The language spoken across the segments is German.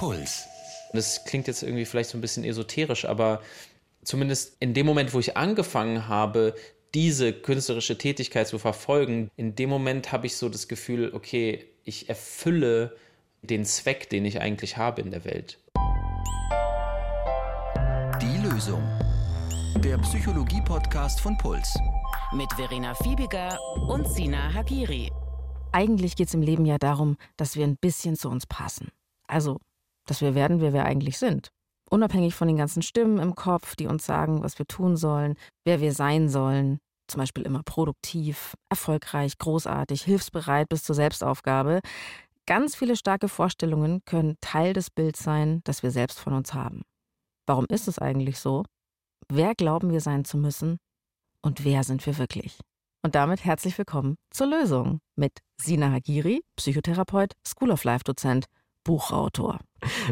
Puls. Das klingt jetzt irgendwie vielleicht so ein bisschen esoterisch, aber zumindest in dem Moment, wo ich angefangen habe, diese künstlerische Tätigkeit zu verfolgen, in dem Moment habe ich so das Gefühl, okay, ich erfülle den Zweck, den ich eigentlich habe in der Welt. Die Lösung. Der Psychologie-Podcast von Puls. Mit Verena Fiebiger und Sina Hagiri. Eigentlich geht es im Leben ja darum, dass wir ein bisschen zu uns passen. Also, dass wir werden, wer wir eigentlich sind. Unabhängig von den ganzen Stimmen im Kopf, die uns sagen, was wir tun sollen, wer wir sein sollen. Zum Beispiel immer produktiv, erfolgreich, großartig, hilfsbereit bis zur Selbstaufgabe. Ganz viele starke Vorstellungen können Teil des Bilds sein, das wir selbst von uns haben. Warum ist es eigentlich so? Wer glauben wir sein zu müssen? Und wer sind wir wirklich? Und damit herzlich willkommen zur Lösung mit Sina Hagiri, Psychotherapeut, School of Life Dozent, Buchautor.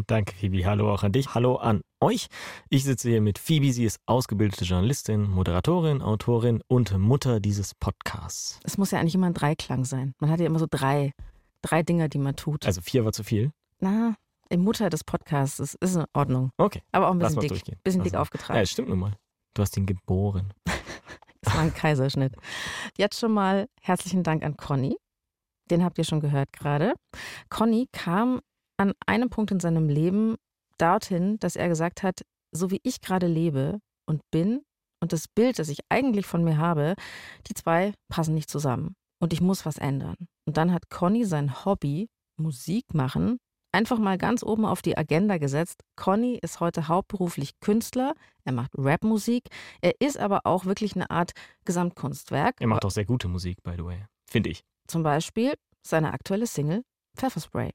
Danke, Phoebe. Hallo auch an dich. Hallo an euch. Ich sitze hier mit Phoebe. Sie ist ausgebildete Journalistin, Moderatorin, Autorin und Mutter dieses Podcasts. Es muss ja eigentlich immer ein Dreiklang sein. Man hat ja immer so drei, drei Dinge, die man tut. Also vier war zu viel. Na, Mutter des Podcasts ist, ist in Ordnung. Okay. Aber auch ein bisschen dick. durchgehen. Bisschen Also, dick aufgetragen. Ja, stimmt nun mal. Du hast ihn geboren. Das war ein Kaiserschnitt. Jetzt schon mal herzlichen Dank an Conny. Den habt ihr schon gehört gerade. Conny kam an einem Punkt in seinem Leben dorthin, dass er gesagt hat, so wie ich gerade lebe und bin und das Bild, das ich eigentlich von mir habe, die zwei passen nicht zusammen und ich muss was ändern. Und dann hat Conny sein Hobby, Musik machen, einfach mal ganz oben auf die Agenda gesetzt. Conny ist heute hauptberuflich Künstler, er macht Rapmusik, er ist aber auch wirklich eine Art Gesamtkunstwerk. Er macht auch sehr gute Musik, by the way. Finde ich. Zum Beispiel seine aktuelle Single Pfefferspray.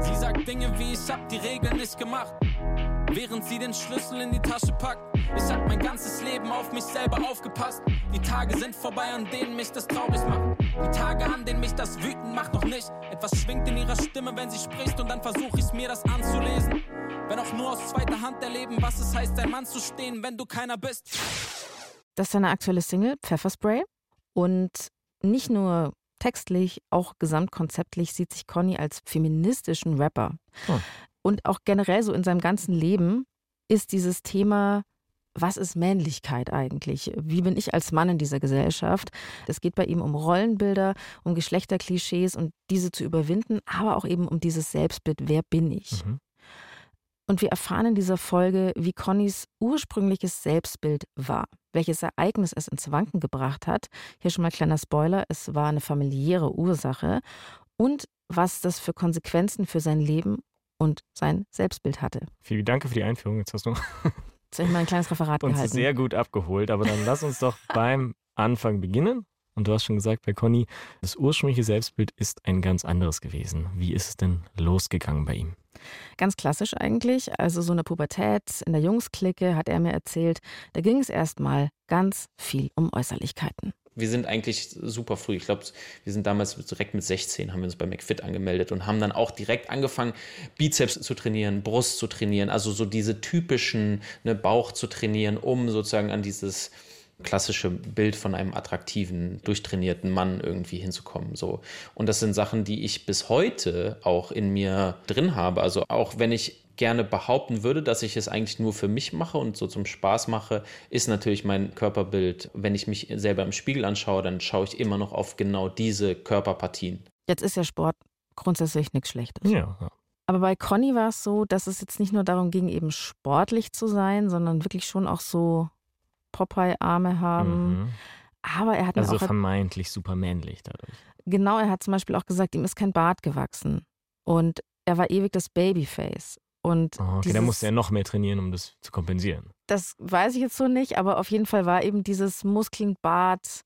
Sie sagt Dinge wie ich hab die Regeln nicht gemacht. Während sie den Schlüssel in die Tasche packt. Ich hab mein ganzes Leben auf mich selber aufgepasst. Die Tage sind vorbei, an denen mich das traurig macht. Die Tage, an denen mich das wütend macht, noch nicht. Etwas schwingt in ihrer Stimme, wenn sie spricht, und dann versuche ich mir das anzulesen. Wenn auch nur aus zweiter Hand erleben, was es heißt, ein Mann zu stehen, wenn du keiner bist. Das ist seine aktuelle Single Pfefferspray. Und nicht nur textlich, auch gesamtkonzeptlich sieht sich Conny als feministischen Rapper. Oh. Und auch generell so in seinem ganzen Leben ist dieses Thema, was ist Männlichkeit eigentlich? Wie bin ich als Mann in dieser Gesellschaft? Es geht bei ihm um Rollenbilder, um Geschlechterklischees und diese zu überwinden, aber auch eben um dieses Selbstbild, wer bin ich? Mhm. Und wir erfahren in dieser Folge, wie Connys ursprüngliches Selbstbild war, welches Ereignis es ins Wanken gebracht hat. Hier schon mal kleiner Spoiler, es war eine familiäre Ursache und was das für Konsequenzen für sein Leben und sein Selbstbild hatte. Phoebe, danke für die Einführung. Jetzt hast du Jetzt habe ich mal ein kleines Referat uns gehalten. sehr gut abgeholt. Aber dann lass uns doch beim Anfang beginnen. Und du hast schon gesagt bei Conny, das ursprüngliche Selbstbild ist ein ganz anderes gewesen. Wie ist es denn losgegangen bei ihm? Ganz klassisch eigentlich. Also so eine Pubertät in der Jungsklicke hat er mir erzählt. Da ging es erstmal ganz viel um Äußerlichkeiten. Wir sind eigentlich super früh. Ich glaube, wir sind damals direkt mit 16 haben wir uns bei McFit angemeldet und haben dann auch direkt angefangen, Bizeps zu trainieren, Brust zu trainieren, also so diese typischen ne, Bauch zu trainieren, um sozusagen an dieses klassische Bild von einem attraktiven, durchtrainierten Mann irgendwie hinzukommen. So. Und das sind Sachen, die ich bis heute auch in mir drin habe. Also auch wenn ich gerne behaupten würde, dass ich es eigentlich nur für mich mache und so zum Spaß mache, ist natürlich mein Körperbild, wenn ich mich selber im Spiegel anschaue, dann schaue ich immer noch auf genau diese Körperpartien. Jetzt ist ja Sport grundsätzlich nichts Schlechtes. Ja, ja. Aber bei Conny war es so, dass es jetzt nicht nur darum ging, eben sportlich zu sein, sondern wirklich schon auch so Popeye-Arme haben. Mhm. Aber er hat Also auch vermeintlich super männlich dadurch. genau, er hat zum Beispiel auch gesagt, ihm ist kein Bart gewachsen und er war ewig das Babyface. Und Oh, okay, dieses, da musste er noch mehr trainieren, um das zu kompensieren. das weiß ich jetzt so nicht, aber auf jeden Fall war eben dieses Muskeln, Bart,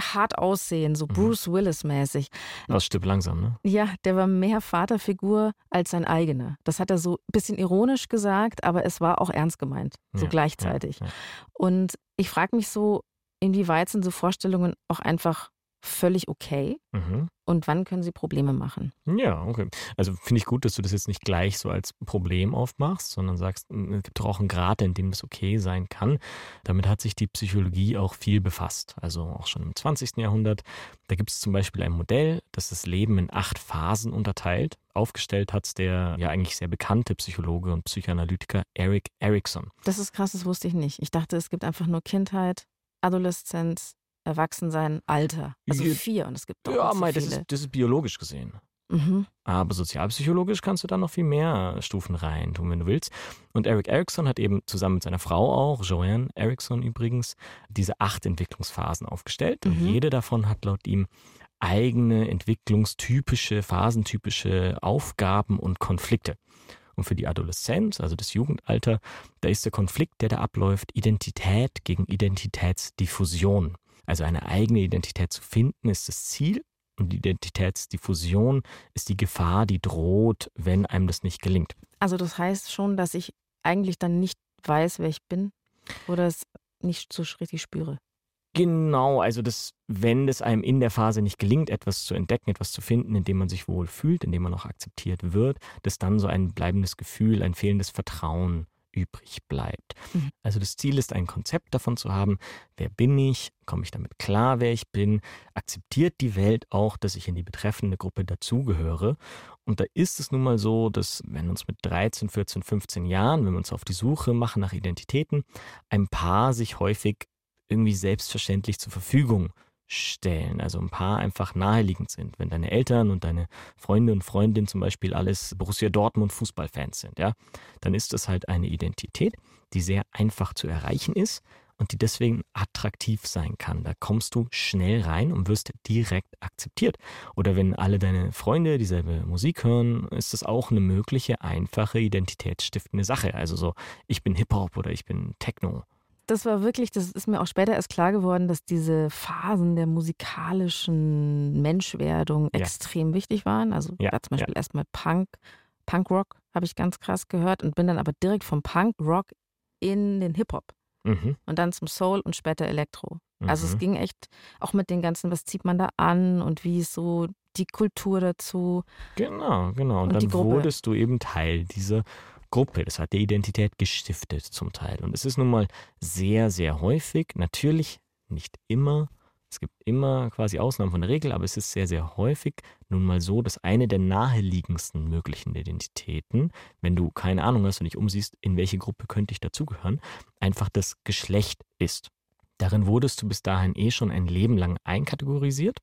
hart aussehen, so Mhm. Bruce Willis-mäßig. Das stirbt langsam, ne? Ja, der war mehr Vaterfigur als sein eigener. Das hat er so ein bisschen ironisch gesagt, aber es war auch ernst gemeint, so Ja, gleichzeitig. Ja, ja. Und ich frage mich so, inwieweit sind so Vorstellungen auch einfach völlig okay Mhm. und wann können sie Probleme machen? Ja, okay. Also finde ich gut, dass du das jetzt nicht gleich so als Problem aufmachst, sondern sagst, es gibt doch auch einen Grad, in dem es okay sein kann. Damit hat sich die Psychologie auch viel befasst. Also auch schon im 20. Jahrhundert. Da gibt es zum Beispiel ein Modell, das das Leben in acht Phasen unterteilt. Aufgestellt hat der ja eigentlich sehr bekannte Psychologe und Psychoanalytiker Eric Erikson. Das ist krass, das wusste ich nicht. Ich dachte, es gibt einfach nur Kindheit, Adoleszenz, Erwachsensein, Alter. Also vier und es gibt doch Ja, so mei, das ist, das ist biologisch gesehen. Mhm. Aber sozialpsychologisch kannst du da noch viel mehr Stufen rein tun, wenn du willst. Und Eric Erikson hat eben zusammen mit seiner Frau auch, Joanne Erikson übrigens, diese acht Entwicklungsphasen aufgestellt. Und Mhm. jede davon hat laut ihm eigene entwicklungstypische, phasentypische Aufgaben und Konflikte. Und für die Adoleszenz, also das Jugendalter, da ist der Konflikt, der da abläuft, Identität gegen Identitätsdiffusion. Also eine eigene Identität zu finden, ist das Ziel. Und die Identitätsdiffusion ist die Gefahr, die droht, wenn einem das nicht gelingt. Also das heißt schon, dass ich eigentlich dann nicht weiß, wer ich bin oder es nicht so richtig spüre. Genau, also das, wenn es einem in der Phase nicht gelingt, etwas zu entdecken, etwas zu finden, in dem man sich wohl fühlt, in dem man auch akzeptiert wird, dass dann so ein bleibendes Gefühl, ein fehlendes Vertrauen übrig bleibt. Mhm. Also das Ziel ist, ein Konzept davon zu haben, wer bin ich, komme ich damit klar, wer ich bin, akzeptiert die Welt auch, dass ich in die betreffende Gruppe dazugehöre. Und da ist es nun mal so, dass wenn uns mit 13, 14, 15 Jahren, wenn wir uns auf die Suche machen nach Identitäten, ein Paar sich häufig irgendwie selbstverständlich zur Verfügung stellen. Also ein paar einfach naheliegend sind. Wenn deine Eltern und deine Freunde und Freundinnen zum Beispiel alles Borussia Dortmund Fußballfans sind, ja, dann ist das halt eine Identität, die sehr einfach zu erreichen ist und die deswegen attraktiv sein kann. Da kommst du schnell rein und wirst direkt akzeptiert. Oder wenn alle deine Freunde dieselbe Musik hören, ist das auch eine mögliche, einfache, identitätsstiftende Sache. Also so, ich bin Hip-Hop oder ich bin Techno. Das war wirklich, das ist mir auch später erst klar geworden, dass diese Phasen der musikalischen Menschwerdung Ja. extrem wichtig waren. Also Ja, ja, zum Beispiel erstmal Punk, Punkrock habe ich ganz krass gehört und bin dann aber direkt vom Punkrock in den Hip-Hop Mhm. und dann zum Soul und später Elektro. Also es Mhm. ging echt auch mit den ganzen, was zieht man da an und wie ist so die Kultur dazu. Genau, genau. Und, Und dann wurdest du eben Teil dieser Gruppe. Das hat die Identität gestiftet zum Teil. Und es ist nun mal sehr, sehr häufig, natürlich nicht immer. Es gibt immer quasi Ausnahmen von der Regel, aber es ist sehr, sehr häufig nun mal so, dass eine der naheliegendsten möglichen Identitäten, wenn du keine Ahnung hast und dich umsiehst, in welche Gruppe könnte ich dazugehören, einfach das Geschlecht ist. Darin wurdest du bis dahin eh schon ein Leben lang einkategorisiert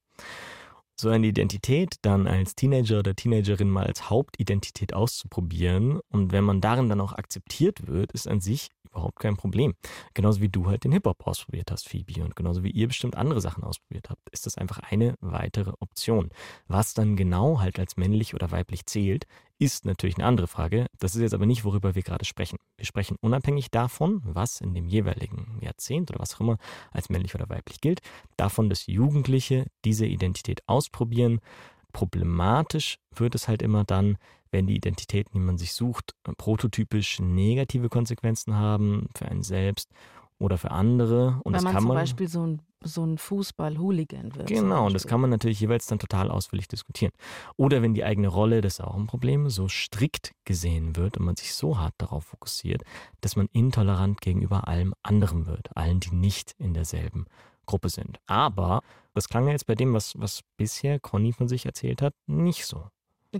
so eine Identität dann als Teenager oder Teenagerin mal als Hauptidentität auszuprobieren und wenn man darin dann auch akzeptiert wird, ist an sich überhaupt kein Problem. Genauso wie du halt den Hip-Hop ausprobiert hast, Phoebe, und genauso wie ihr bestimmt andere Sachen ausprobiert habt, ist das einfach eine weitere Option. Was dann genau halt als männlich oder weiblich zählt, ist natürlich eine andere Frage. Das ist jetzt aber nicht, worüber wir gerade sprechen. Wir sprechen unabhängig davon, was in dem jeweiligen Jahrzehnt oder was auch immer als männlich oder weiblich gilt, davon, dass Jugendliche diese Identität ausprobieren. Problematisch wird es halt immer dann, wenn die Identitäten, die man sich sucht, prototypisch negative Konsequenzen haben für einen selbst oder für andere. Und Wenn das man kann zum man Beispiel so ein, so ein Fußball-Hooligan wird. Genau, und das kann man natürlich jeweils dann total ausführlich diskutieren. Oder wenn die eigene Rolle, das ist auch ein Problem, so strikt gesehen wird und man sich so hart darauf fokussiert, dass man intolerant gegenüber allem anderen wird, allen, die nicht in derselben Gruppe sind. Aber das klang ja jetzt bei dem, was, was bisher Conny von sich erzählt hat, nicht so.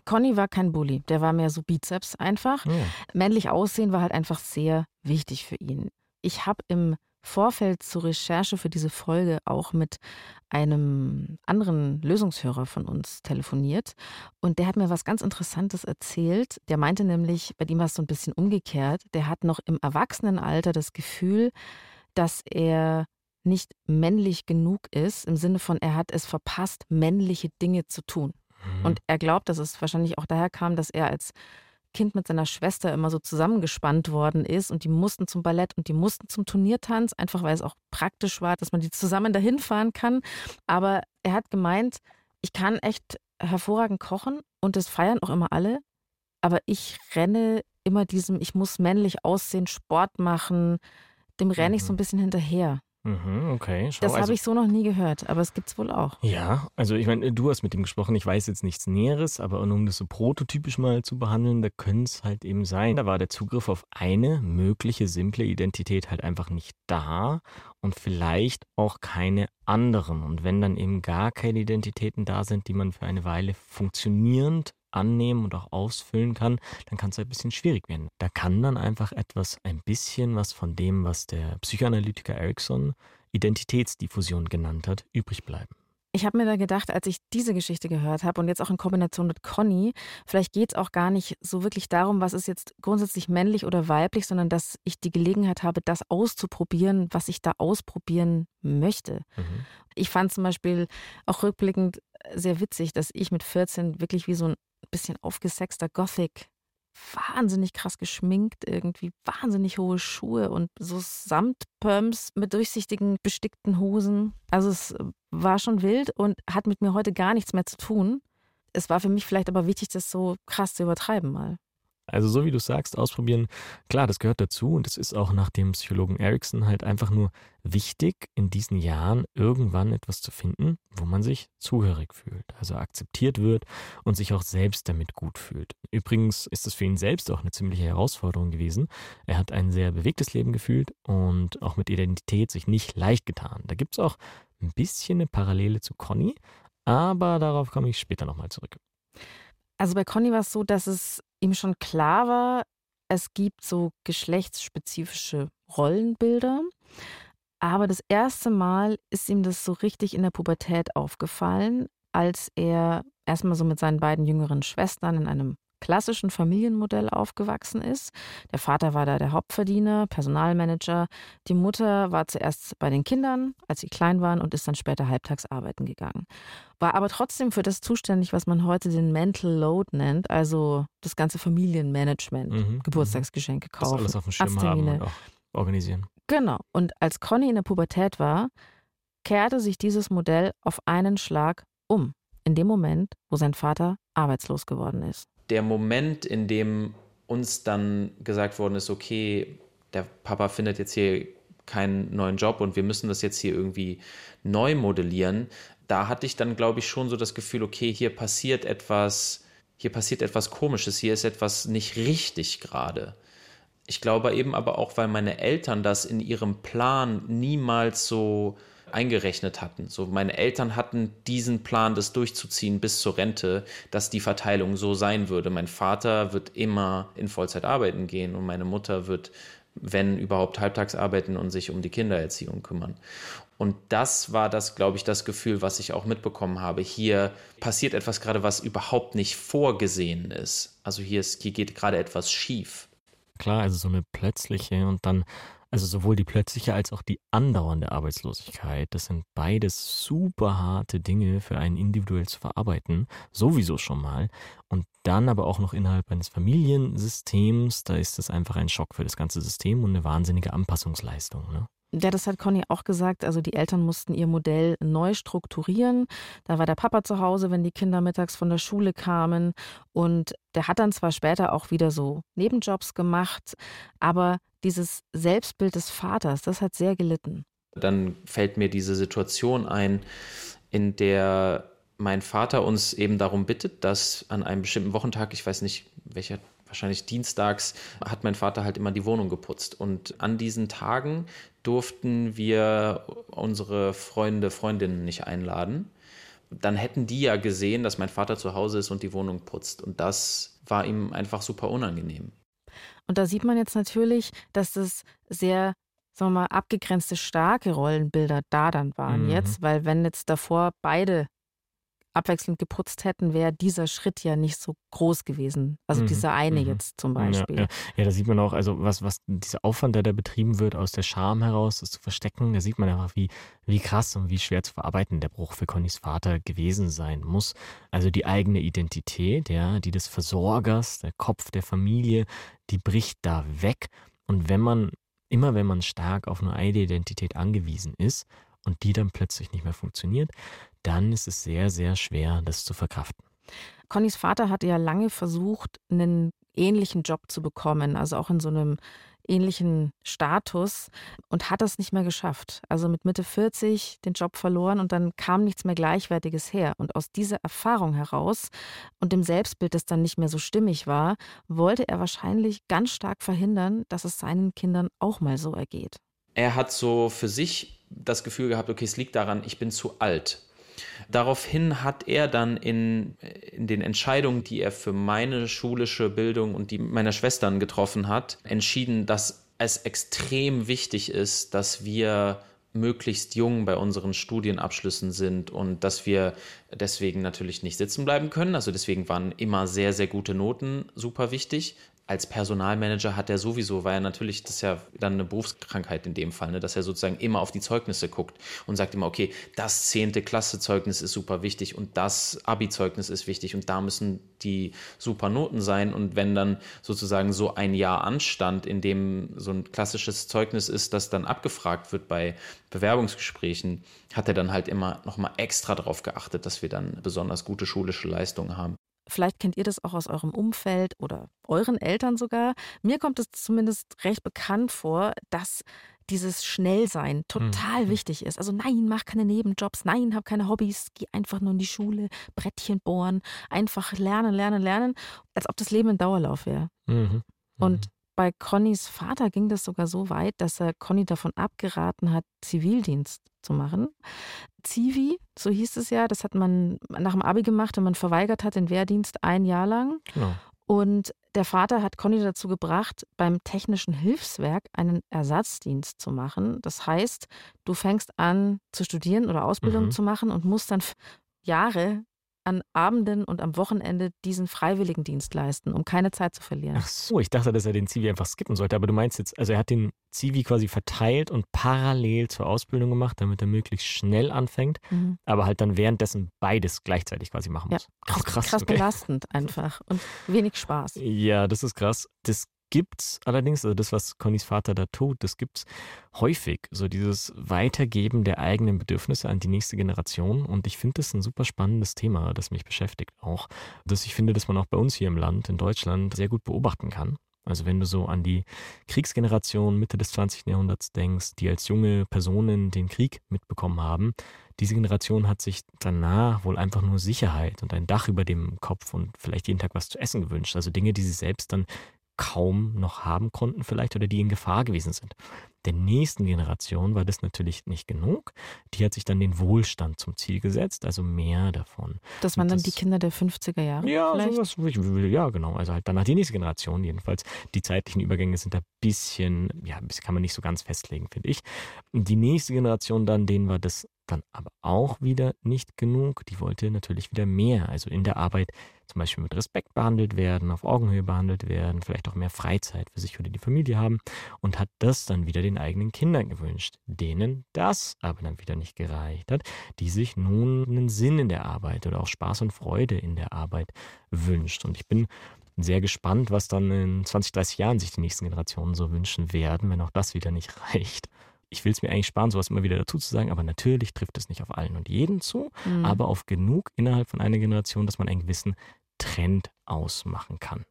Conny war kein Bully, der war mehr so Bizeps einfach. Ja. Männlich aussehen war halt einfach sehr wichtig für ihn. Ich habe im Vorfeld zur Recherche für diese Folge auch mit einem anderen Lösungshörer von uns telefoniert und der hat mir was ganz Interessantes erzählt. Der meinte nämlich, bei ihm war es so ein bisschen umgekehrt. Der hat noch im Erwachsenenalter das Gefühl, dass er nicht männlich genug ist, im Sinne von, er hat es verpasst, männliche Dinge zu tun. Mhm. Und er glaubt, dass es wahrscheinlich auch daher kam, dass er als Kind mit seiner Schwester immer so zusammengespannt worden ist und die mussten zum Ballett und die mussten zum Turniertanz, einfach weil es auch praktisch war, dass man die zusammen dahin fahren kann. Aber er hat gemeint, ich kann echt hervorragend kochen und das feiern auch immer alle, aber ich renne immer diesem, ich muss männlich aussehen, Sport machen, dem renne ich so ein Mhm. bisschen hinterher. Mhm, okay. Schau, Das also, habe ich so noch nie gehört, aber es gibt es wohl auch. Ja, also ich meine, du hast mit ihm gesprochen, ich weiß jetzt nichts Näheres, aber um das so prototypisch mal zu behandeln, da könnte es halt eben sein, da war der Zugriff auf eine mögliche simple Identität halt einfach nicht da und vielleicht auch keine anderen. Und wenn dann eben gar keine Identitäten da sind, die man für eine Weile funktionierend annehmen und auch ausfüllen kann, dann kann es halt ein bisschen schwierig werden. Da kann dann einfach etwas, ein bisschen was von dem, was der Psychoanalytiker Erickson Identitätsdiffusion genannt hat, übrig bleiben. Ich habe mir da gedacht, als ich diese Geschichte gehört habe und jetzt auch in Kombination mit Conny, vielleicht geht es auch gar nicht so wirklich darum, was ist jetzt grundsätzlich männlich oder weiblich, sondern dass ich die Gelegenheit habe, das auszuprobieren, was ich da ausprobieren möchte. Mhm. Ich fand zum Beispiel auch rückblickend sehr witzig, dass ich mit 14 wirklich wie so ein bisschen aufgesexter Gothic wahnsinnig krass geschminkt, irgendwie wahnsinnig hohe Schuhe und so Samtpumps mit durchsichtigen, bestickten Hosen. Also es war schon wild und hat mit mir heute gar nichts mehr zu tun. Es war für mich vielleicht aber wichtig, das so krass zu übertreiben mal. Also so wie du sagst, ausprobieren, klar, das gehört dazu und es ist auch nach dem Psychologen Erickson halt einfach nur wichtig, in diesen Jahren irgendwann etwas zu finden, wo man sich zugehörig fühlt, also akzeptiert wird und sich auch selbst damit gut fühlt. Übrigens ist es für ihn selbst auch eine ziemliche Herausforderung gewesen. Er hat ein sehr bewegtes Leben gefühlt und auch mit Identität sich nicht leicht getan. Da gibt es auch ein bisschen eine Parallele zu Conny, aber darauf komme ich später nochmal zurück. Also bei Conny war es so, dass es ihm schon klar war, es gibt so geschlechtsspezifische Rollenbilder. Aber das erste Mal ist ihm das so richtig in der Pubertät aufgefallen, als er erstmal so mit seinen beiden jüngeren Schwestern in einem klassischen Familienmodell aufgewachsen ist. Der Vater war da der Hauptverdiener, Personalmanager. Die Mutter war zuerst bei den Kindern, als sie klein waren, und ist dann später halbtags arbeiten gegangen. War aber trotzdem für das zuständig, was man heute den Mental Load nennt, also das ganze Familienmanagement, Mhm, Geburtstagsgeschenke Das kaufen, alles auf dem Schirm haben und auch organisieren. Genau. Und als Conny in der Pubertät war, kehrte sich dieses Modell auf einen Schlag um. In dem Moment, wo sein Vater arbeitslos geworden ist. Der Moment, in dem uns dann gesagt worden ist, okay, der Papa findet jetzt hier keinen neuen Job und wir müssen das jetzt hier irgendwie neu modellieren, da hatte ich dann, glaube ich, schon so das Gefühl, okay, hier passiert etwas, hier passiert etwas Komisches, hier ist etwas nicht richtig gerade. Ich glaube eben aber auch, weil meine Eltern das in ihrem Plan niemals so eingerechnet hatten. So meine Eltern hatten diesen Plan, das durchzuziehen bis zur Rente, dass die Verteilung so sein würde. Mein Vater wird immer in Vollzeit arbeiten gehen und meine Mutter wird, wenn überhaupt, halbtags arbeiten und sich um die Kindererziehung kümmern. Und das war das, glaube ich, das Gefühl, was ich auch mitbekommen habe. Hier passiert etwas gerade, was überhaupt nicht vorgesehen ist. Also hier, ist, hier geht gerade etwas schief. Klar, also so eine plötzliche und dann, also sowohl die plötzliche als auch die andauernde Arbeitslosigkeit, das sind beides super harte Dinge für einen individuell zu verarbeiten, sowieso schon mal. Und dann aber auch noch innerhalb eines Familiensystems, da ist das einfach ein Schock für das ganze System und eine wahnsinnige Anpassungsleistung. Ne? Ja, das hat Conny auch gesagt. Also die Eltern mussten ihr Modell neu strukturieren. Da war der Papa zu Hause, wenn die Kinder mittags von der Schule kamen. Und der hat dann zwar später auch wieder so Nebenjobs gemacht, aber dieses Selbstbild des Vaters, das hat sehr gelitten. Dann fällt mir diese Situation ein, in der mein Vater uns eben darum bittet, dass an einem bestimmten Wochentag, ich weiß nicht welcher, wahrscheinlich dienstags, hat mein Vater halt immer die Wohnung geputzt. Und an diesen Tagen durften wir unsere Freunde, Freundinnen nicht einladen. Dann hätten die ja gesehen, dass mein Vater zu Hause ist und die Wohnung putzt. Und das war ihm einfach super unangenehm. Und da sieht man jetzt natürlich, dass das sehr, sagen wir mal, abgegrenzte, starke Rollenbilder da dann waren Mhm. jetzt, weil wenn jetzt davor beide abwechselnd geputzt hätten, wäre dieser Schritt ja nicht so groß gewesen. Also Mhm, dieser eine mhm. jetzt zum Ja, Beispiel. ja. ja, da sieht man auch, also was, was dieser Aufwand, der da betrieben wird, aus der Scham heraus, das zu verstecken, da sieht man einfach, wie, wie krass und wie schwer zu verarbeiten der Bruch für Connys Vater gewesen sein muss. Also die eigene Identität, ja, die des Versorgers, der Kopf der Familie, die bricht da weg. Und wenn man, immer wenn man stark auf nur eine Identität angewiesen ist und die dann plötzlich nicht mehr funktioniert, dann ist es sehr, sehr schwer, das zu verkraften. Connys Vater hatte ja lange versucht, einen ähnlichen Job zu bekommen, also auch in so einem ähnlichen Status und hat das nicht mehr geschafft. Also mit Mitte 40 den Job verloren und dann kam nichts mehr Gleichwertiges her. Und aus dieser Erfahrung heraus und dem Selbstbild, das dann nicht mehr so stimmig war, wollte er wahrscheinlich ganz stark verhindern, dass es seinen Kindern auch mal so ergeht. Er hat so für sich das Gefühl gehabt, okay, es liegt daran, ich bin zu alt. Daraufhin hat er dann in, in den Entscheidungen, die er für meine schulische Bildung und die meiner Schwestern getroffen hat, entschieden, dass es extrem wichtig ist, dass wir möglichst jung bei unseren Studienabschlüssen sind und dass wir deswegen natürlich nicht sitzen bleiben können. Also deswegen waren immer sehr, sehr gute Noten super wichtig als Personalmanager hat er sowieso, weil er natürlich, das ist ja dann eine Berufskrankheit in dem Fall, ne, dass er sozusagen immer auf die Zeugnisse guckt und sagt immer, okay, das zehnte Klassezeugnis ist super wichtig und das Abi-Zeugnis ist wichtig und da müssen die super Noten sein. Und wenn dann sozusagen so ein Jahr anstand, in dem so ein klassisches Zeugnis ist, das dann abgefragt wird bei Bewerbungsgesprächen, hat er dann halt immer nochmal extra darauf geachtet, dass wir dann besonders gute schulische Leistungen haben. Vielleicht kennt ihr das auch aus eurem Umfeld oder euren Eltern sogar. Mir kommt es zumindest recht bekannt vor, dass dieses Schnellsein total mhm. wichtig ist. Also nein, mach keine Nebenjobs, nein, hab keine Hobbys, geh einfach nur in die Schule, Brettchen bohren, einfach lernen, lernen, lernen, als ob das Leben ein Dauerlauf wäre. Mhm. Und mhm. Bei Connys Vater ging das sogar so weit, dass er Conny davon abgeraten hat, Zivildienst zu machen. Zivi, so hieß es ja, das hat man nach dem Abi gemacht, wenn man verweigert hat den Wehrdienst ein Jahr lang. Genau. Und der Vater hat Conny dazu gebracht, beim Technischen Hilfswerk einen Ersatzdienst zu machen. Das heißt, du fängst an zu studieren oder Ausbildung mhm. zu machen und musst dann Jahre an Abenden und am Wochenende diesen Freiwilligendienst leisten, um keine Zeit zu verlieren. Ach so, ich dachte, dass er den Zivi einfach skippen sollte. Aber du meinst jetzt, also er hat den Zivi quasi verteilt und parallel zur Ausbildung gemacht, damit er möglichst schnell anfängt, mhm. aber halt dann währenddessen beides gleichzeitig quasi machen muss. Ja, krass, krass, krass okay. belastend einfach und wenig Spaß. Ja, das ist krass. Das gibt es allerdings, also das, was Connys Vater da tut, das gibt es häufig, so dieses Weitergeben der eigenen Bedürfnisse an die nächste Generation. Und ich finde das ein super spannendes Thema, das mich beschäftigt auch. Das ich finde, dass man auch bei uns hier im Land, in Deutschland, sehr gut beobachten kann. Also wenn du so an die Kriegsgeneration Mitte des 20. Jahrhunderts denkst, die als junge Personen den Krieg mitbekommen haben, diese Generation hat sich danach wohl einfach nur Sicherheit und ein Dach über dem Kopf und vielleicht jeden Tag was zu essen gewünscht. Also Dinge, die sie selbst dann kaum noch haben konnten vielleicht oder die in Gefahr gewesen sind. Der nächsten Generation war das natürlich nicht genug. Die hat sich dann den Wohlstand zum Ziel gesetzt, also mehr davon. Das waren dann das, die Kinder der 50er Jahre? Ja, sowas, ja, genau. Also halt danach die nächste Generation jedenfalls. Die zeitlichen Übergänge sind da ein bisschen, ja, kann man nicht so ganz festlegen, finde ich. Die nächste Generation dann, denen war das dann aber auch wieder nicht genug. Die wollte natürlich wieder mehr, also in der Arbeit zum Beispiel mit Respekt behandelt werden, auf Augenhöhe behandelt werden, vielleicht auch mehr Freizeit für sich oder die Familie haben und hat das dann wieder den eigenen Kindern gewünscht, denen das aber dann wieder nicht gereicht hat, die sich nun einen Sinn in der Arbeit oder auch Spaß und Freude in der Arbeit wünscht. Und ich bin sehr gespannt, was dann in 20, 30 Jahren sich die nächsten Generationen so wünschen werden, wenn auch das wieder nicht reicht ich will es mir eigentlich sparen, sowas immer wieder dazu zu sagen, aber natürlich trifft es nicht auf allen und jeden zu, mhm. aber auf genug innerhalb von einer Generation, dass man einen gewissen Trend ausmachen kann.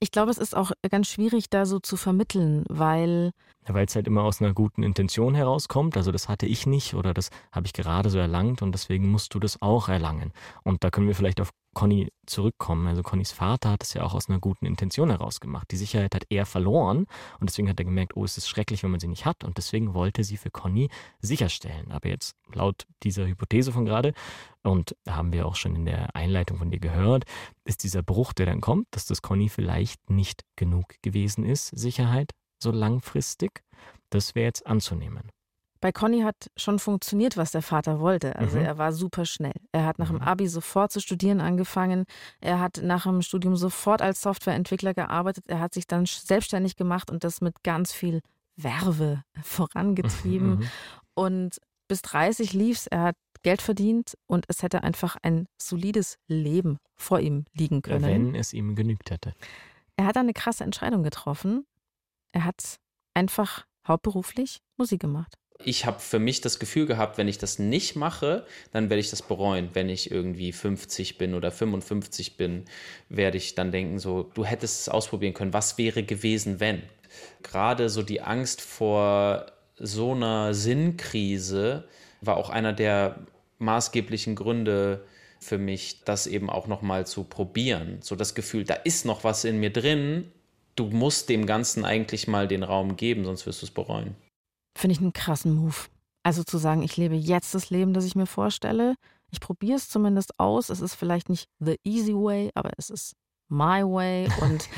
Ich glaube, es ist auch ganz schwierig, da so zu vermitteln, weil. Ja, weil es halt immer aus einer guten Intention herauskommt. Also, das hatte ich nicht oder das habe ich gerade so erlangt und deswegen musst du das auch erlangen. Und da können wir vielleicht auf Conny zurückkommen. Also Connys Vater hat es ja auch aus einer guten Intention heraus gemacht. Die Sicherheit hat er verloren und deswegen hat er gemerkt, oh, es ist schrecklich, wenn man sie nicht hat und deswegen wollte sie für Conny sicherstellen. Aber jetzt laut dieser Hypothese von gerade und haben wir auch schon in der Einleitung von dir gehört, ist dieser Bruch, der dann kommt, dass das Conny vielleicht nicht genug gewesen ist, Sicherheit so langfristig. Das wäre jetzt anzunehmen. Bei Conny hat schon funktioniert, was der Vater wollte. Also mhm. er war super schnell. Er hat nach dem mhm. Abi sofort zu studieren angefangen. Er hat nach dem Studium sofort als Softwareentwickler gearbeitet. Er hat sich dann selbstständig gemacht und das mit ganz viel Werbe vorangetrieben. Mhm. Und bis 30 lief es. Er hat Geld verdient und es hätte einfach ein solides Leben vor ihm liegen können. wenn es ihm genügt hätte. Er hat eine krasse Entscheidung getroffen. Er hat einfach hauptberuflich Musik gemacht. Ich habe für mich das Gefühl gehabt, wenn ich das nicht mache, dann werde ich das bereuen. Wenn ich irgendwie 50 bin oder 55 bin, werde ich dann denken, so, du hättest es ausprobieren können. Was wäre gewesen, wenn? Gerade so die Angst vor so einer Sinnkrise war auch einer der maßgeblichen Gründe für mich, das eben auch nochmal zu probieren. So das Gefühl, da ist noch was in mir drin. Du musst dem Ganzen eigentlich mal den Raum geben, sonst wirst du es bereuen. Finde ich einen krassen Move. Also zu sagen, ich lebe jetzt das Leben, das ich mir vorstelle. Ich probiere es zumindest aus. Es ist vielleicht nicht the easy way, aber es ist my way. Und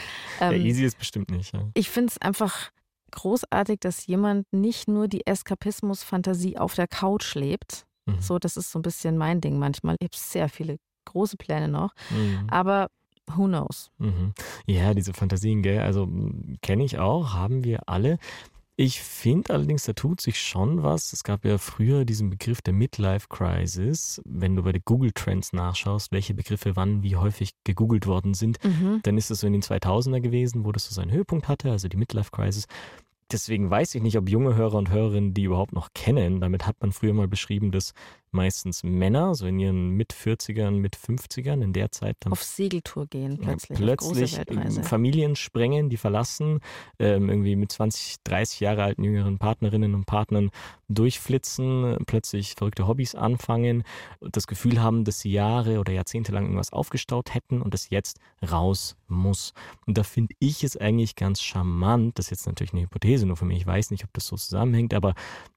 ähm, ja, easy ist bestimmt nicht. Ja. Ich finde es einfach großartig, dass jemand nicht nur die Eskapismus-Fantasie auf der Couch lebt. Mhm. So, das ist so ein bisschen mein Ding manchmal. Ich habe sehr viele große Pläne noch. Mhm. Aber who knows? Mhm. Ja, diese Fantasien, gell? Also kenne ich auch, haben wir alle. Ich finde allerdings, da tut sich schon was. Es gab ja früher diesen Begriff der Midlife Crisis. Wenn du bei den Google Trends nachschaust, welche Begriffe wann wie häufig gegoogelt worden sind, mhm. dann ist das so in den 2000er gewesen, wo das so seinen Höhepunkt hatte, also die Midlife Crisis. Deswegen weiß ich nicht, ob junge Hörer und Hörerinnen die überhaupt noch kennen. Damit hat man früher mal beschrieben, dass meistens Männer, so in ihren mit 40ern, mit 50ern, in der Zeit dann auf Segeltour gehen plötzlich. Ja, plötzlich Familien sprengen, die verlassen, ähm, irgendwie mit 20, 30 Jahre alten jüngeren Partnerinnen und Partnern durchflitzen, plötzlich verrückte Hobbys anfangen, das Gefühl haben, dass sie Jahre oder Jahrzehnte lang irgendwas aufgestaut hätten und das jetzt raus muss. Und da finde ich es eigentlich ganz charmant, das ist jetzt natürlich eine Hypothese nur für mich, ich weiß nicht, ob das so zusammenhängt, aber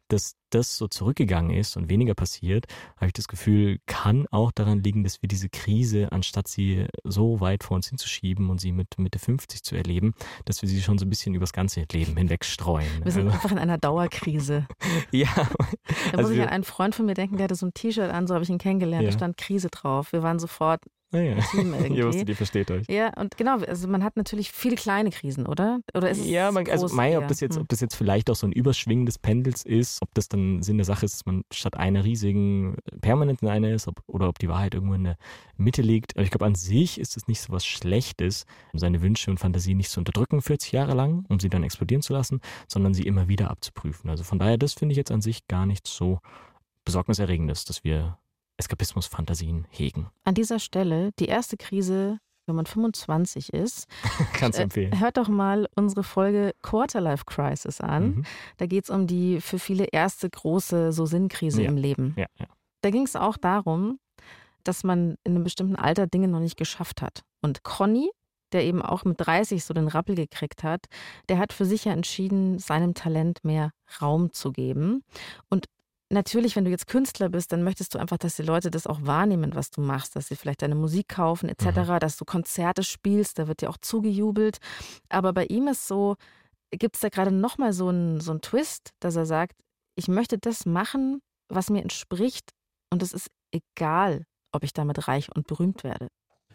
dass das so zurückgegangen ist und weniger passiert, habe ich das Gefühl, kann auch daran liegen, dass wir diese Krise, anstatt sie so weit vor uns hinzuschieben und sie mit Mitte 50 zu erleben, dass wir sie schon so ein bisschen übers ganze Leben hinweg streuen. Wir sind also, einfach in einer Dauerkrise. ja. Da muss ich an einen Freund von mir denken, der hatte so ein T-Shirt an, so habe ich ihn kennengelernt, ja. da stand Krise drauf. Wir waren sofort Ah ja. Team irgendwie. Ihr wusstet, ihr versteht euch. Ja, und genau, also man hat natürlich viele kleine Krisen, oder? Oder ist ja, man, also mein, ob das jetzt, hm. ob das jetzt vielleicht auch so ein Überschwingen des Pendels ist, ob das dann Sinn der Sache ist, dass man statt einer riesigen permanenten eine ist, ob, oder ob die Wahrheit irgendwo in der Mitte liegt. Aber ich glaube, an sich ist es nicht so was Schlechtes, seine Wünsche und Fantasien nicht zu unterdrücken 40 Jahre lang, um sie dann explodieren zu lassen, sondern sie immer wieder abzuprüfen. Also von daher, das finde ich jetzt an sich gar nicht so besorgniserregendes, dass wir Eskapismus-Fantasien hegen. An dieser Stelle die erste Krise, wenn man 25 ist. Kannst du äh, empfehlen. hört doch mal unsere Folge Quarterlife Crisis an. Mhm. Da geht es um die für viele erste große so Sinnkrise ja. im Leben. Ja, ja. Da ging es auch darum, dass man in einem bestimmten Alter Dinge noch nicht geschafft hat. Und Conny, der eben auch mit 30 so den Rappel gekriegt hat, der hat für sich ja entschieden, seinem Talent mehr Raum zu geben. Und natürlich, wenn du jetzt Künstler bist, dann möchtest du einfach, dass die Leute das auch wahrnehmen, was du machst, dass sie vielleicht deine Musik kaufen etc., mhm. dass du Konzerte spielst, da wird dir auch zugejubelt. Aber bei ihm ist so, gibt es da gerade nochmal so einen so Twist, dass er sagt, ich möchte das machen, was mir entspricht und es ist egal, ob ich damit reich und berühmt werde.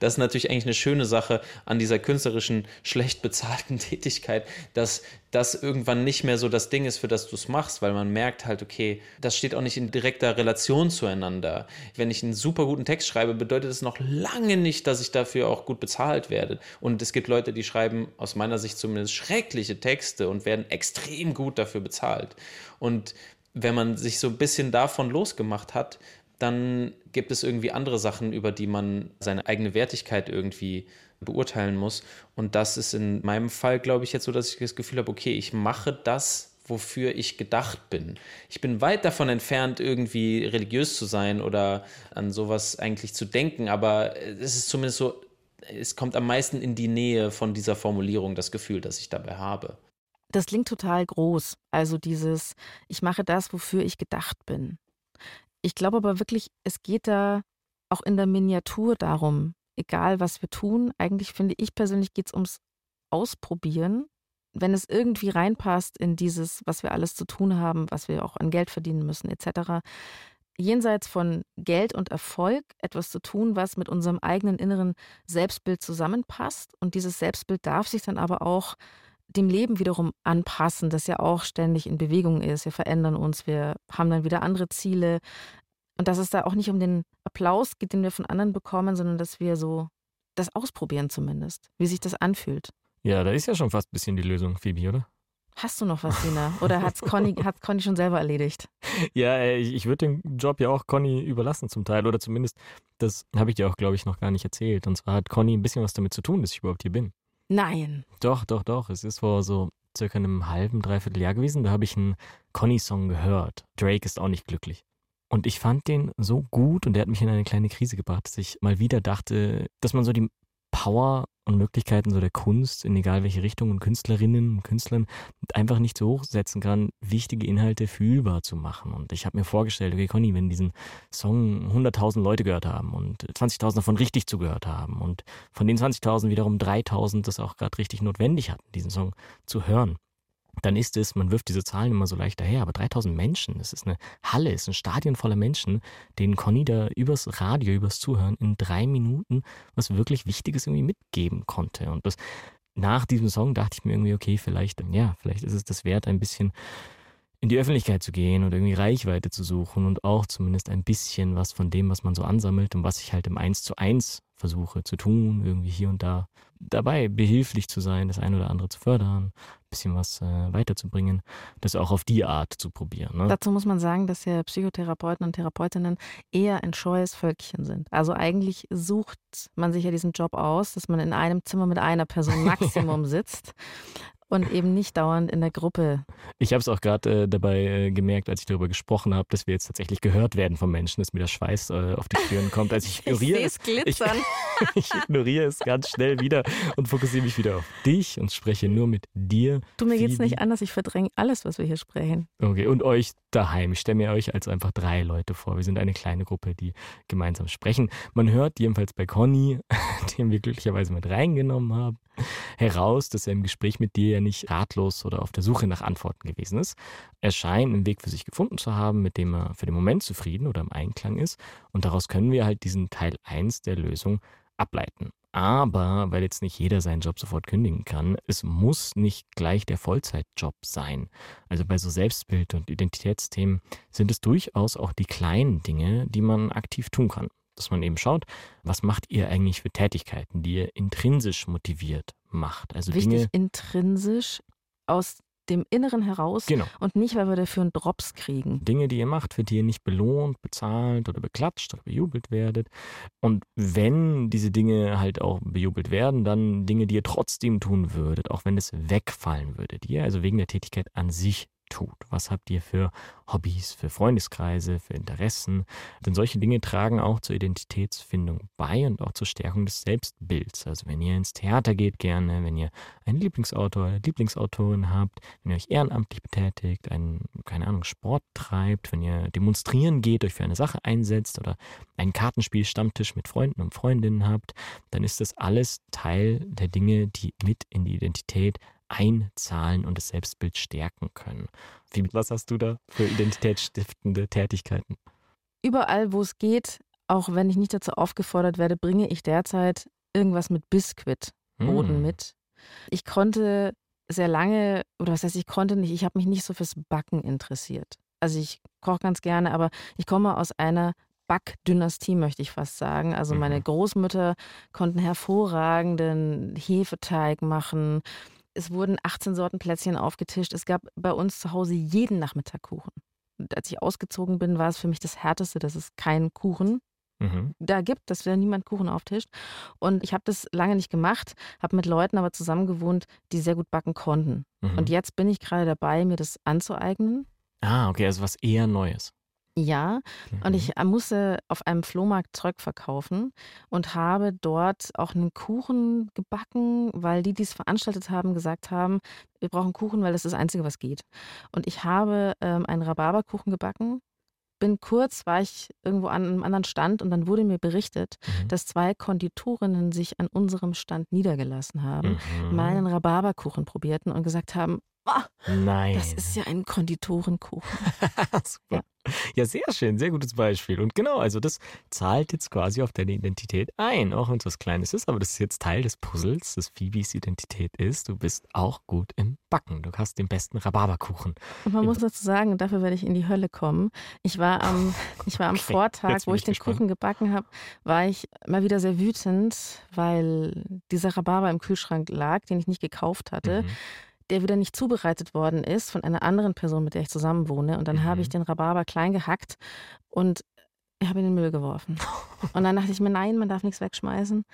Das ist natürlich eigentlich eine schöne Sache an dieser künstlerischen, schlecht bezahlten Tätigkeit, dass das irgendwann nicht mehr so das Ding ist, für das du es machst, weil man merkt halt, okay, das steht auch nicht in direkter Relation zueinander. Wenn ich einen super guten Text schreibe, bedeutet das noch lange nicht, dass ich dafür auch gut bezahlt werde. Und es gibt Leute, die schreiben aus meiner Sicht zumindest schreckliche Texte und werden extrem gut dafür bezahlt. Und wenn man sich so ein bisschen davon losgemacht hat, dann gibt es irgendwie andere Sachen, über die man seine eigene Wertigkeit irgendwie beurteilen muss. Und das ist in meinem Fall, glaube ich, jetzt so, dass ich das Gefühl habe, okay, ich mache das, wofür ich gedacht bin. Ich bin weit davon entfernt, irgendwie religiös zu sein oder an sowas eigentlich zu denken, aber es ist zumindest so, es kommt am meisten in die Nähe von dieser Formulierung, das Gefühl, das ich dabei habe. Das klingt total groß. Also dieses, ich mache das, wofür ich gedacht bin. Ich glaube aber wirklich, es geht da auch in der Miniatur darum, egal was wir tun, eigentlich finde ich persönlich geht es ums Ausprobieren. Wenn es irgendwie reinpasst in dieses, was wir alles zu tun haben, was wir auch an Geld verdienen müssen, etc., jenseits von Geld und Erfolg etwas zu tun, was mit unserem eigenen inneren Selbstbild zusammenpasst. Und dieses Selbstbild darf sich dann aber auch dem Leben wiederum anpassen, das ja auch ständig in Bewegung ist. Wir verändern uns, wir haben dann wieder andere Ziele. Und dass es da auch nicht um den Applaus geht, den wir von anderen bekommen, sondern dass wir so das ausprobieren zumindest, wie sich das anfühlt. Ja, da ist ja schon fast ein bisschen die Lösung, Phoebe, oder? Hast du noch was, Sina? Oder hat's Conny, hat Conny schon selber erledigt? Ja, äh, ich, ich würde den Job ja auch Conny überlassen zum Teil. Oder zumindest, das habe ich dir auch, glaube ich, noch gar nicht erzählt. Und zwar hat Conny ein bisschen was damit zu tun, dass ich überhaupt hier bin. Nein. Doch, doch, doch. Es ist vor so circa einem halben, dreiviertel Jahr gewesen. Da habe ich einen Conny-Song gehört. Drake ist auch nicht glücklich. Und ich fand den so gut und der hat mich in eine kleine Krise gebracht, dass ich mal wieder dachte, dass man so die Power und Möglichkeiten so der Kunst in egal welche Richtung und Künstlerinnen und Künstlern einfach nicht so hochsetzen kann, wichtige Inhalte fühlbar zu machen. Und ich habe mir vorgestellt, okay, Conny, wenn diesen Song 100.000 Leute gehört haben und 20.000 davon richtig zugehört haben und von den 20.000 wiederum 3.000 das auch gerade richtig notwendig hatten, diesen Song zu hören, dann ist es, man wirft diese Zahlen immer so leicht daher, aber 3000 Menschen, das ist eine Halle, ist ein Stadion voller Menschen, denen Conny da übers Radio, übers Zuhören in drei Minuten was wirklich Wichtiges irgendwie mitgeben konnte. Und das, nach diesem Song dachte ich mir irgendwie, okay, vielleicht, ja, vielleicht ist es das wert, ein bisschen in die Öffentlichkeit zu gehen oder irgendwie Reichweite zu suchen und auch zumindest ein bisschen was von dem, was man so ansammelt und was ich halt im Eins zu eins versuche zu tun, irgendwie hier und da dabei behilflich zu sein, das eine oder andere zu fördern, ein bisschen was äh, weiterzubringen, das auch auf die Art zu probieren. Ne? Dazu muss man sagen, dass ja Psychotherapeuten und Therapeutinnen eher ein scheues Völkchen sind. Also eigentlich sucht man sich ja diesen Job aus, dass man in einem Zimmer mit einer Person Maximum sitzt und eben nicht dauernd in der Gruppe. Ich habe es auch gerade äh, dabei äh, gemerkt, als ich darüber gesprochen habe, dass wir jetzt tatsächlich gehört werden von Menschen, dass mir der Schweiß äh, auf die Stirn kommt. Also ich ignoriere ich es. Glitzern. Ich, ich, ignoriere es ganz schnell wieder und fokussiere mich wieder auf dich und spreche nur mit dir. Du, mir geht es nicht anders. Ich verdränge alles, was wir hier sprechen. Okay, und euch daheim. Ich stelle mir euch als einfach drei Leute vor. Wir sind eine kleine Gruppe, die gemeinsam sprechen. Man hört jedenfalls bei Conny, den wir glücklicherweise mit reingenommen haben, heraus, dass er im Gespräch mit dir ja nicht ratlos oder auf der Suche nach Antworten gewesen ist. Er scheint einen Weg für sich gefunden zu haben, mit dem er für den Moment zufrieden oder im Einklang ist. Und daraus können wir halt diesen Teil 1 der Lösung ableiten. Aber weil jetzt nicht jeder seinen Job sofort kündigen kann, es muss nicht gleich der Vollzeitjob sein. Also bei so Selbstbild- und Identitätsthemen sind es durchaus auch die kleinen Dinge, die man aktiv tun kann dass man eben schaut, was macht ihr eigentlich für Tätigkeiten, die ihr intrinsisch motiviert macht. Also Wichtig, Dinge, intrinsisch aus dem Inneren heraus Genau. und nicht, weil wir dafür einen Drops kriegen. Dinge, die ihr macht, für die ihr nicht belohnt, bezahlt oder beklatscht oder bejubelt werdet. Und wenn diese Dinge halt auch bejubelt werden, dann Dinge, die ihr trotzdem tun würdet, auch wenn es wegfallen würde, die ihr also wegen der Tätigkeit an sich tut. Was habt ihr für Hobbys, für Freundeskreise, für Interessen? Denn solche Dinge tragen auch zur Identitätsfindung bei und auch zur Stärkung des Selbstbilds. Also wenn ihr ins Theater geht gerne, wenn ihr einen Lieblingsautor oder Lieblingsautorin habt, wenn ihr euch ehrenamtlich betätigt, einen, keine Ahnung, Sport treibt, wenn ihr demonstrieren geht, euch für eine Sache einsetzt oder einen Kartenspiel-Stammtisch mit Freunden und Freundinnen habt, dann ist das alles Teil der Dinge, die mit in die Identität einzahlen und das Selbstbild stärken können. Wie, was hast du da für identitätsstiftende Tätigkeiten? Überall, wo es geht, auch wenn ich nicht dazu aufgefordert werde, bringe ich derzeit irgendwas mit Biskuit, Boden Hm. mit. Ich konnte sehr lange, oder was heißt, ich konnte nicht, ich habe mich nicht so fürs Backen interessiert. Also ich koche ganz gerne, aber ich komme aus einer Backdynastie, möchte ich fast sagen. Also meine Mhm. Großmütter konnten hervorragenden Hefeteig machen. Es wurden 18 Sorten Plätzchen aufgetischt. Es gab bei uns zu Hause jeden Nachmittag Kuchen. Und als ich ausgezogen bin, war es für mich das Härteste, dass es keinen Kuchen Mhm. da gibt, dass wieder niemand Kuchen auftischt. Und ich habe das lange nicht gemacht, habe mit Leuten aber zusammen gewohnt, die sehr gut backen konnten. Mhm. Und jetzt bin ich gerade dabei, mir das anzueignen. ah, okay, also was eher Neues. Ja, und Mhm. ich äh, musste auf einem Flohmarkt Zeug verkaufen und habe dort auch einen Kuchen gebacken, weil die, die es veranstaltet haben, gesagt haben, wir brauchen Kuchen, weil das ist das Einzige, was geht. Und ich habe ähm, einen Rhabarberkuchen gebacken. Bin kurz, war ich irgendwo an einem anderen Stand und dann wurde mir berichtet, Mhm. dass zwei Konditorinnen sich an unserem Stand niedergelassen haben, Mhm. meinen Rhabarberkuchen probierten und gesagt haben, "Ah, Nein. das ist ja ein Konditorenkuchen. Super. Ja. sehr schön, sehr gutes Beispiel. Und genau, also das zahlt jetzt quasi auf deine Identität ein, auch wenn es was Kleines ist, aber das ist jetzt Teil des Puzzles, dass Phoebes Identität ist. Du bist auch gut im Backen. Du hast den besten Rhabarberkuchen. Und man Ja. muss dazu sagen, dafür werde ich in die Hölle kommen. Ich war am, ich war am Okay, Vortag, wo ich ich den gespannt. Kuchen gebacken habe, war ich mal wieder sehr wütend, weil dieser Rhabarber im Kühlschrank lag, den ich nicht gekauft hatte. Mhm. Der wieder nicht zubereitet worden ist von einer anderen Person, mit der ich zusammen wohne. Und dann mhm. habe ich den Rhabarber klein gehackt und habe ihn in den Müll geworfen. und dann dachte ich mir, nein, man darf nichts wegschmeißen.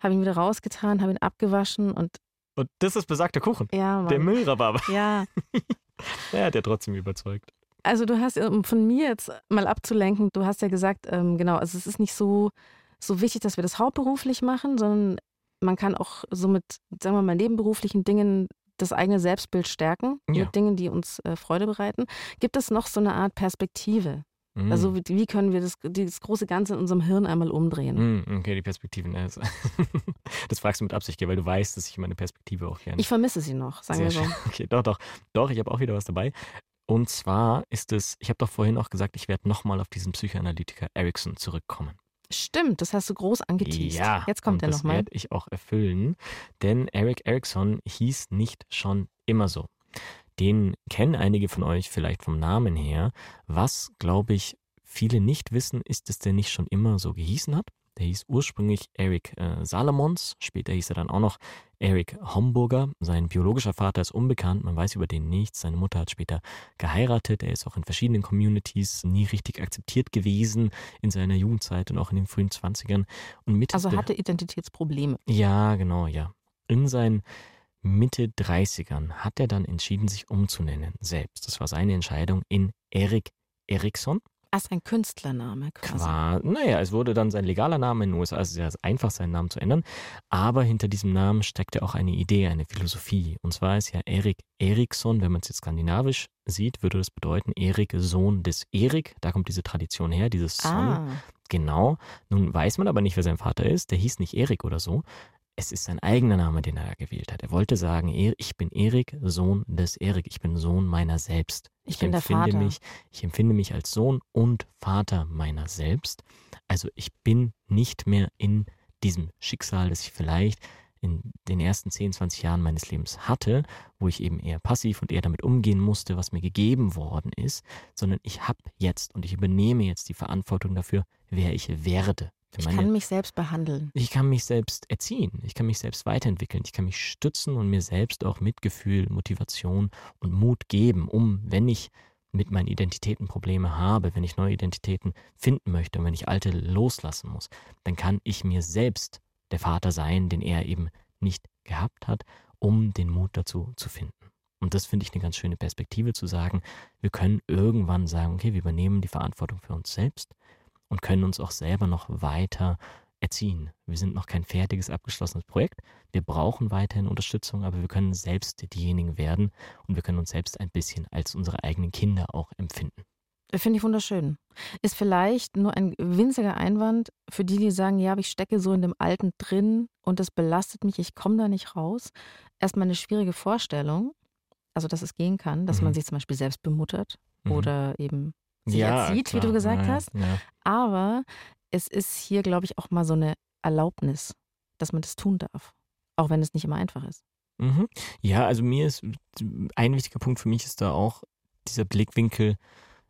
Habe ihn wieder rausgetan, habe ihn abgewaschen und. Und das ist besagter Kuchen. Ja, Mann. Der Müllrhabarber. Ja. ja, der trotzdem überzeugt. Also du hast, um von mir jetzt mal abzulenken, du hast ja gesagt, ähm, genau, also es ist nicht so, so wichtig, dass wir das hauptberuflich machen, sondern man kann auch so mit, sagen wir mal, nebenberuflichen Dingen das eigene Selbstbild stärken, ja. mit Dingen, die uns äh, Freude bereiten. Gibt es noch so eine Art Perspektive? Mhm. Also wie, wie, können wir das, das große Ganze in unserem Hirn einmal umdrehen? Mhm, okay, die Perspektiven. Ne, das fragst du mit Absicht, weil du weißt, dass ich meine Perspektive auch gerne. Ich vermisse sie noch, sagen Sehr wir so. Schön. Okay, doch, doch. Doch, ich habe auch wieder was dabei. Und zwar ist es, ich habe doch vorhin auch gesagt, ich werde nochmal auf diesen Psychoanalytiker Erickson zurückkommen. Stimmt, das hast du groß angeteased. Ja, jetzt kommt er nochmal. Das werde ich auch erfüllen, denn Eric Erickson hieß nicht schon immer so. Den kennen einige von euch vielleicht vom Namen her. Was, glaube ich, viele nicht wissen, ist, dass der nicht schon immer so gehießen hat. Der hieß ursprünglich Eric äh, Salomons, später hieß er dann auch noch Eric Homburger. Sein biologischer Vater ist unbekannt, man weiß über den nichts. Seine Mutter hat später geheiratet. Er ist auch in verschiedenen Communities nie richtig akzeptiert gewesen in seiner Jugendzeit und auch in den frühen 20ern. Und Mitte also hatte Identitätsprobleme. Ja, genau, ja. In seinen Mitte 30ern hat er dann entschieden, sich umzunennen selbst. Das war seine Entscheidung in Eric Eriksson. Als ein Künstlername quasi. Qua, naja, es wurde dann sein legaler Name in den USA. Es ist ja einfach, seinen Namen zu ändern. Aber hinter diesem Namen steckte auch eine Idee, eine Philosophie. Und zwar ist ja Erik Eriksson, wenn man es jetzt skandinavisch sieht, würde das bedeuten Erik, Sohn des Erik. Da kommt diese Tradition her, dieses Son. Ah. Genau. Nun weiß man aber nicht, wer sein Vater ist. Der hieß nicht Erik oder so, es ist sein eigener Name, den er gewählt hat. Er wollte sagen, ich bin Erik, Sohn des Erik. Ich bin Sohn meiner selbst. Ich, ich bin der Vater. Mich, ich empfinde mich als Sohn und Vater meiner selbst. Also ich bin nicht mehr in diesem Schicksal, das ich vielleicht in den ersten 10, 20 Jahren meines Lebens hatte, wo ich eben eher passiv und eher damit umgehen musste, was mir gegeben worden ist, sondern ich habe jetzt und ich übernehme jetzt die Verantwortung dafür, wer ich werde. Ich meine, kann mich selbst behandeln. Ich kann mich selbst erziehen. Ich kann mich selbst weiterentwickeln. Ich kann mich stützen und mir selbst auch Mitgefühl, Motivation und Mut geben, um, wenn ich mit meinen Identitäten Probleme habe, wenn ich neue Identitäten finden möchte und wenn ich alte loslassen muss, dann kann ich mir selbst der Vater sein, den er eben nicht gehabt hat, um den Mut dazu zu finden. Und das finde ich eine ganz schöne Perspektive zu sagen, wir können irgendwann sagen, okay, wir übernehmen die Verantwortung für uns selbst und können uns auch selber noch weiter erziehen. Wir sind noch kein fertiges, abgeschlossenes Projekt. Wir brauchen weiterhin Unterstützung, aber wir können selbst diejenigen werden und wir können uns selbst ein bisschen als unsere eigenen Kinder auch empfinden. Finde ich wunderschön. Ist vielleicht nur ein winziger Einwand für die, die sagen, ja, aber ich stecke so in dem Alten drin und das belastet mich, ich komme da nicht raus. Erstmal eine schwierige Vorstellung, also dass es gehen kann, dass mhm. man sich zum Beispiel selbst bemuttert mhm. oder eben sich ja, erzieht, klar. wie du gesagt ja, hast. Ja. Aber es ist hier, glaube ich, auch mal so eine Erlaubnis, dass man das tun darf. Auch wenn es nicht immer einfach ist. Mhm. Ja, also mir ist ein wichtiger Punkt für mich ist da auch dieser Blickwinkel,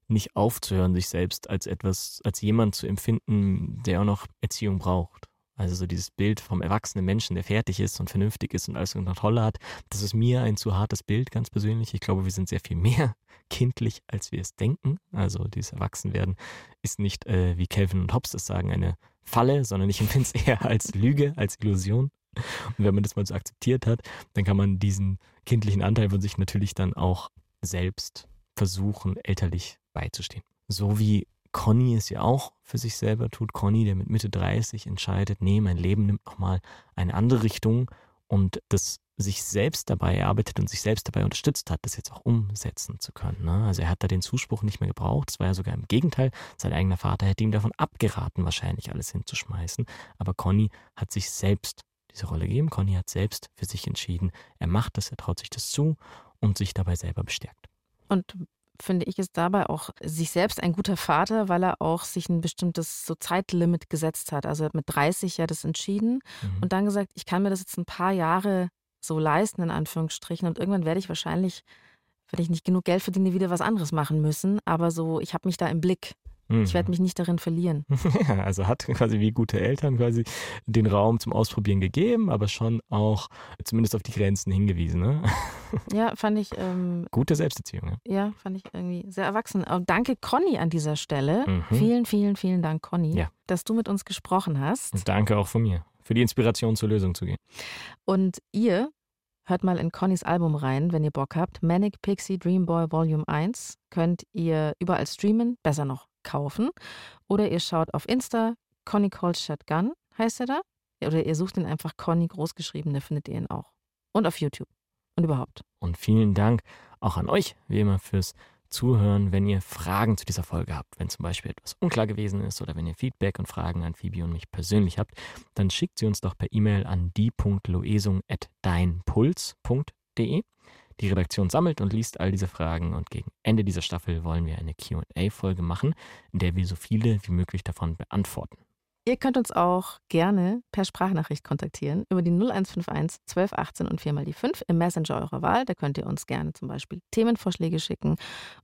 nicht aufzuhören, sich selbst als etwas, als jemand zu empfinden, der auch noch Erziehung braucht. Also so dieses Bild vom erwachsenen Menschen, der fertig ist und vernünftig ist und alles unter Kontrolle hat, das ist mir ein zu hartes Bild, ganz persönlich. Ich glaube, wir sind sehr viel mehr kindlich, als wir es denken. Also dieses Erwachsenwerden ist nicht, äh, wie Calvin und Hobbes das sagen, eine Falle, sondern ich empfinde es eher als Lüge, als Illusion. Und wenn man das mal so akzeptiert hat, dann kann man diesen kindlichen Anteil von sich natürlich dann auch selbst versuchen, elterlich beizustehen. So wie Conny es ja auch für sich selber tut. Conny, der mit Mitte 30 entscheidet, nee, mein Leben nimmt nochmal eine andere Richtung und das sich selbst dabei erarbeitet und sich selbst dabei unterstützt hat, das jetzt auch umsetzen zu können. Ne? Also er hat da den Zuspruch nicht mehr gebraucht. Es war ja sogar im Gegenteil. Sein eigener Vater hätte ihm davon abgeraten, wahrscheinlich alles hinzuschmeißen. Aber Conny hat sich selbst diese Rolle gegeben. Conny hat selbst für sich entschieden. Er macht das, er traut sich das zu und sich dabei selber bestärkt. Und finde ich, ist dabei auch sich selbst ein guter Vater, weil er auch sich ein bestimmtes so Zeitlimit gesetzt hat. Also er hat mit 30 ja das entschieden mhm. und dann gesagt, ich kann mir das jetzt ein paar Jahre so leisten, in Anführungsstrichen. Und irgendwann werde ich wahrscheinlich, wenn ich nicht genug Geld verdiene, wieder was anderes machen müssen. Aber so, ich habe mich da im Blick. Mhm. Ich werde mich nicht darin verlieren. Ja, also hat quasi wie gute Eltern quasi den Raum zum Ausprobieren gegeben, aber schon auch zumindest auf die Grenzen hingewiesen. Ne? Ja, fand ich, ähm, Gute Selbsterziehung. Ja. ja, fand ich irgendwie sehr erwachsen. Aber danke, Conny, an dieser Stelle. Mhm. Vielen, vielen, vielen Dank, Conny, Ja. dass du mit uns gesprochen hast. Und danke auch von mir für die Inspiration zur Lösung zu gehen. Und ihr hört mal in Connys Album rein, wenn ihr Bock habt. Manic Pixie Dream Boy Volume 1 könnt ihr überall streamen, besser noch kaufen. Oder ihr schaut auf Insta, Conny Calls Shotgun heißt er da. Oder ihr sucht ihn einfach Conny großgeschrieben, da findet ihr ihn auch. Und auf YouTube. Und überhaupt. Und vielen Dank auch an euch, wie immer, fürs Zuhören. Wenn ihr Fragen zu dieser Folge habt, wenn zum Beispiel etwas unklar gewesen ist oder wenn ihr Feedback und Fragen an Phoebe und mich persönlich habt, dann schickt sie uns doch per E-Mail an die.loesung.deinpuls.de. Die Redaktion sammelt und liest all diese Fragen und gegen Ende dieser Staffel wollen wir eine QA-Folge machen, in der wir so viele wie möglich davon beantworten. Ihr könnt uns auch gerne per Sprachnachricht kontaktieren über die 0151 1218 und 4 mal die 5 im Messenger eurer Wahl. Da könnt ihr uns gerne zum Beispiel Themenvorschläge schicken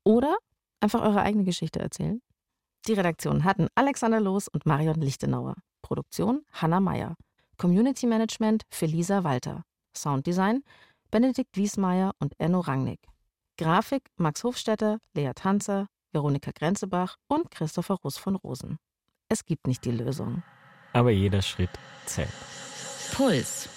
oder einfach eure eigene Geschichte erzählen. Die Redaktion hatten Alexander Loos und Marion Lichtenauer. Produktion Hanna Meyer. Community Management Felisa Walter. Sounddesign Benedikt Wiesmeier und Enno Rangnick. Grafik Max Hofstetter, Lea Tanzer, Veronika Grenzebach und Christopher Russ von Rosen. Es gibt nicht die Lösung. Aber jeder Schritt zählt. Puls.